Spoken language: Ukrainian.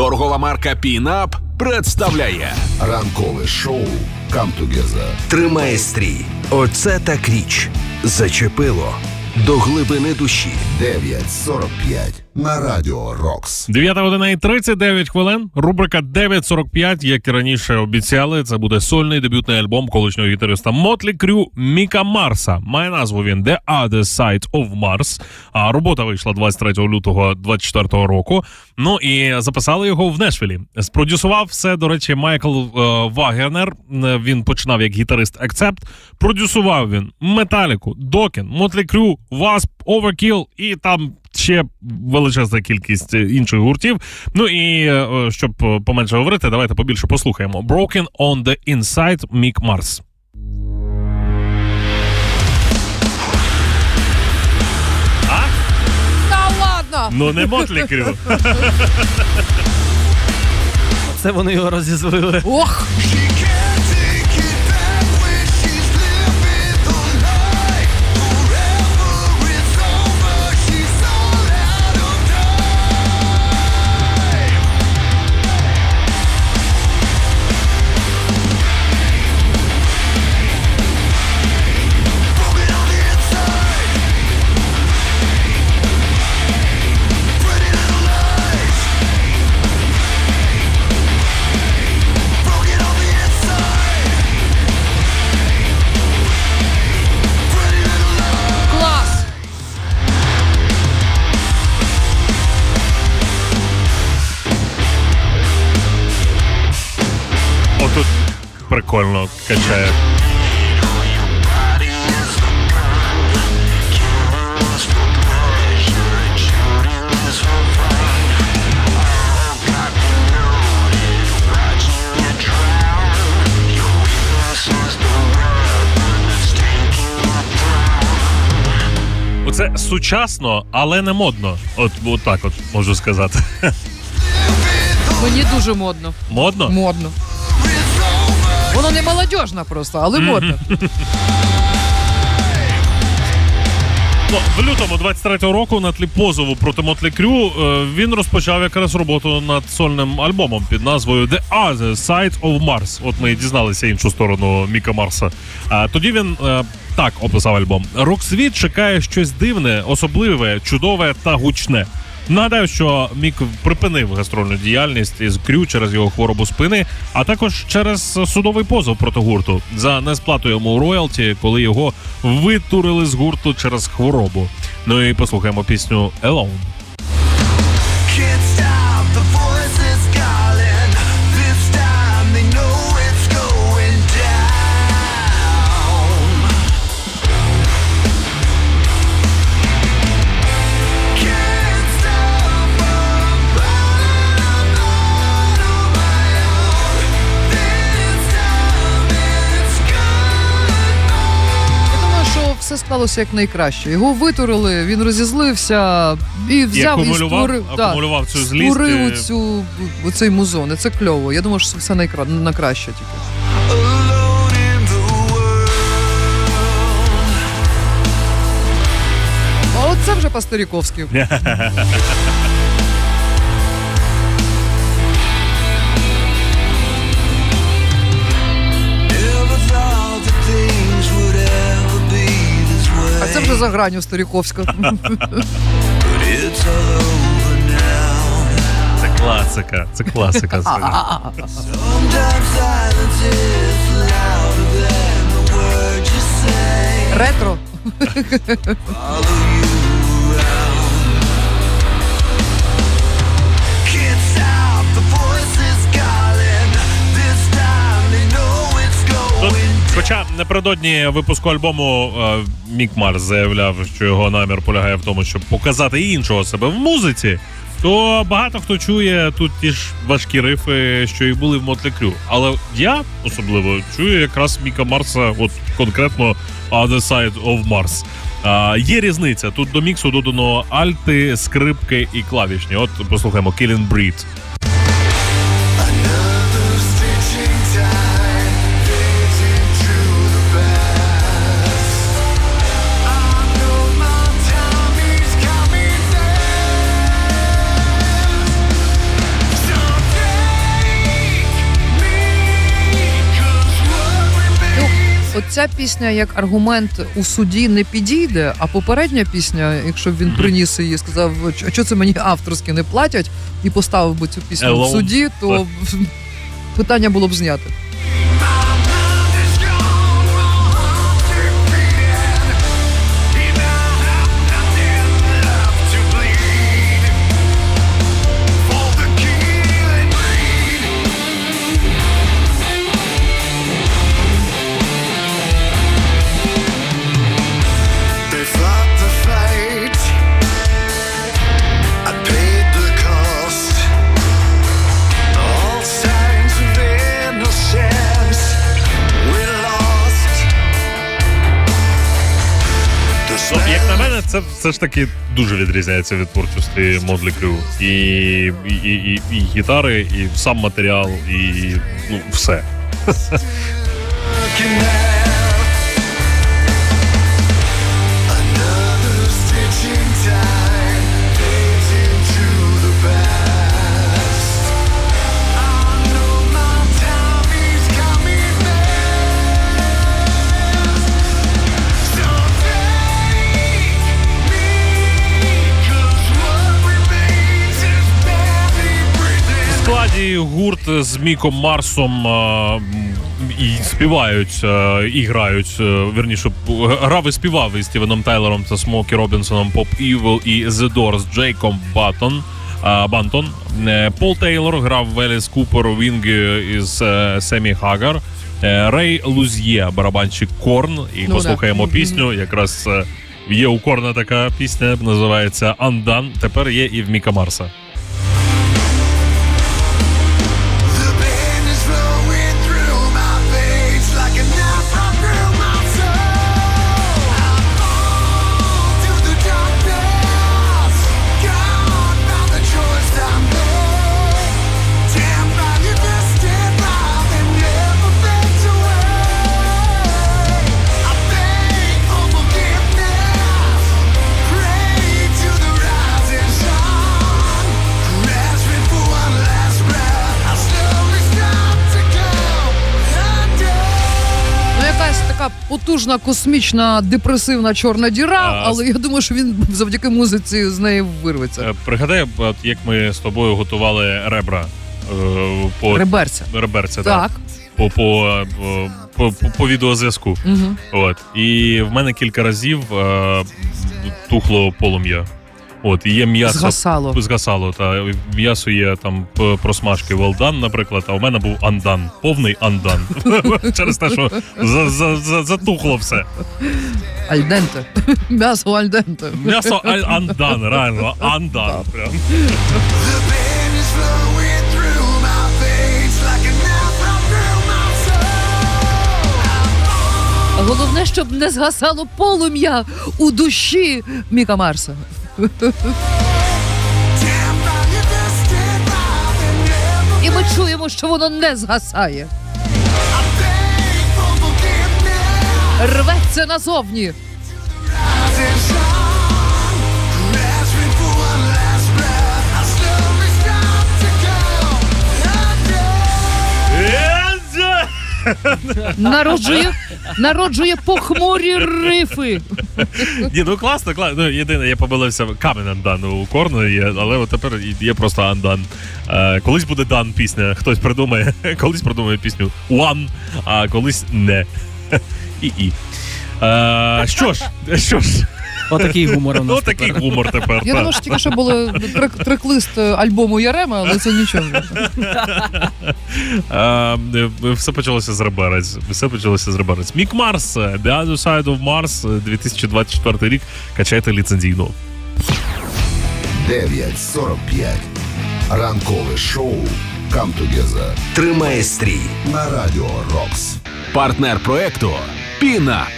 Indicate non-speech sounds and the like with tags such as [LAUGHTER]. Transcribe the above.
Торгова марка Пінап представляє ранкове шоу «Камтугеза». Тримає стрій. Оце так річ. Зачепило до глибини душі. 9.45 на радіо Рокс. 9 година і 39 хвилин. Рубрика 9.45, як і раніше обіцяли, це буде сольний дебютний альбом колишнього гітариста Мотлі Крю Міка Марса. Має назву він The Other Side of Mars. А робота вийшла 23 лютого 24 року. Ну і записали його в Нешвілі. Спродюсував все, до речі, Майкл е, Вагенер. Е, Він починав як гітарист Accept. Продюсував він Металіку, Докін, Мотлі Крю, Wasp, Overkill і там ще величезна кількість інших гуртів. Ну і е, щоб е, поменше говорити, давайте побільше послухаємо. Broken on the Inside Mick Mars. Та ладно! Ну не Мотлі Крю. Це вони його розізвили. Ох! Отут прикольно качає. Оце сучасно, але не модно. От, от так от можу сказати. Мені дуже модно. Модно? Модно. Воно не молодіжно просто, але модно. Ну, в лютому 23-го року на тлі позову проти Мотлі Крю е, він розпочав якраз роботу над сольним альбомом під назвою The Other Side of Mars. От ми дізналися іншу сторону Міка Марса. А тоді він е, так описав альбом: Рок-світ чекає щось дивне, особливе, чудове та гучне. Нагадаю, що Мік припинив гастрольну діяльність із Крю через його хворобу спини, а також через судовий позов проти гурту за несплату йому роялті, коли його витурили з гурту через хворобу. Ну і послухаємо пісню Alone. Все склалося як найкраще. Його витурили, він розізлився і взяв і акумулював- створив, акумулював цю злість, створив е. цю, оцей музон. І це кльово. Я думаю, що все найкра... на краще тільки. Це вже по-старіковськи. [LAUGHS] Це за граню старіковська. Це класика. Це класика. Sometimes напередодні випуску альбому е, Мік Марс заявляв, що його намір полягає в тому, щоб показати іншого себе в музиці, то багато хто чує тут ті ж важкі рифи, що і були в Мотлі Крю. Але я особливо чую якраз Міка Марса, от конкретно Other Side of Mars. А, є різниця. Тут до міксу додано альти, скрипки і клавішні. От послухаємо Killing Breed. Оця пісня як аргумент у суді не підійде, а попередня пісня, якщо б він приніс її, сказав, а що це мені авторські не платять, і поставив би цю пісню Hello. в суді, то питання було б знято. Це все ж таки дуже відрізняється від творчості Модлі Крю. І, і, і, і, і гітари, і сам матеріал, і ну, все. [LAUGHS] гурт з Міком Марсом і співають, і грають. а, Вірніше, грав і співав із Стівеном Тайлером та Смокі Робінсоном Поп Evil і The Doors Джейком Баттон. Бантон. Е, Пол Тейлор грав Веліс Купер Вінгі із е, Семі Хагар. Е, Рей Луз'є, барабанщик Корн. І Ну, послухаємо да. пісню. Якраз є у Корна така пісня, називається Андан. Тепер є і в Міка Марса. Така потужна космічна депресивна чорна діра, А, але я думаю, що він завдяки музиці з неї вирветься. Е, Пригадай, як ми з тобою готували ребра е, по Реберця. реберця, Так. по, по, по, по, по відеозв'язку. Угу. От. І в мене кілька разів е, тухло полум'я. От, є м'ясо. Згасало. Згасало, та м'ясо є там просмажки well наприклад, а у мене був андан, повний андан. [LAUGHS] Через те, що за, за, за, затухло все. Альденте. М'ясо альденте. М'ясо андан, реально, андан. Прям. Головне, щоб не згасало полум'я у душі Міка Марса. І ми чуємо, що воно не згасає. Рветься назовні. Народжує, народжує похмурі рифи. Ні, ну класно, класно. Ну, єдине, я помилився камен Андан у Корну є, але тепер є просто Андан. Е, колись буде Дан пісня, хтось придумає, [LAUGHS] колись придумає пісню One, а колись не. [LAUGHS] І і. Е, що ж, що ж, Отакий гумор у нас. ну такий гумор тепер. Я думаю, що тільки що були трек, трек-лист альбому Ярема, але це нічого. [LAUGHS] Е, все почалося з Реберець. Все почалося з Реберець. Мік Марс, The Other Side of Mars, 2024 рік. Качайте ліцензійно. 9.45. Ранкове шоу Come Together Тримає стрій. на Радіо Рокс. Партнер проекту Пінап.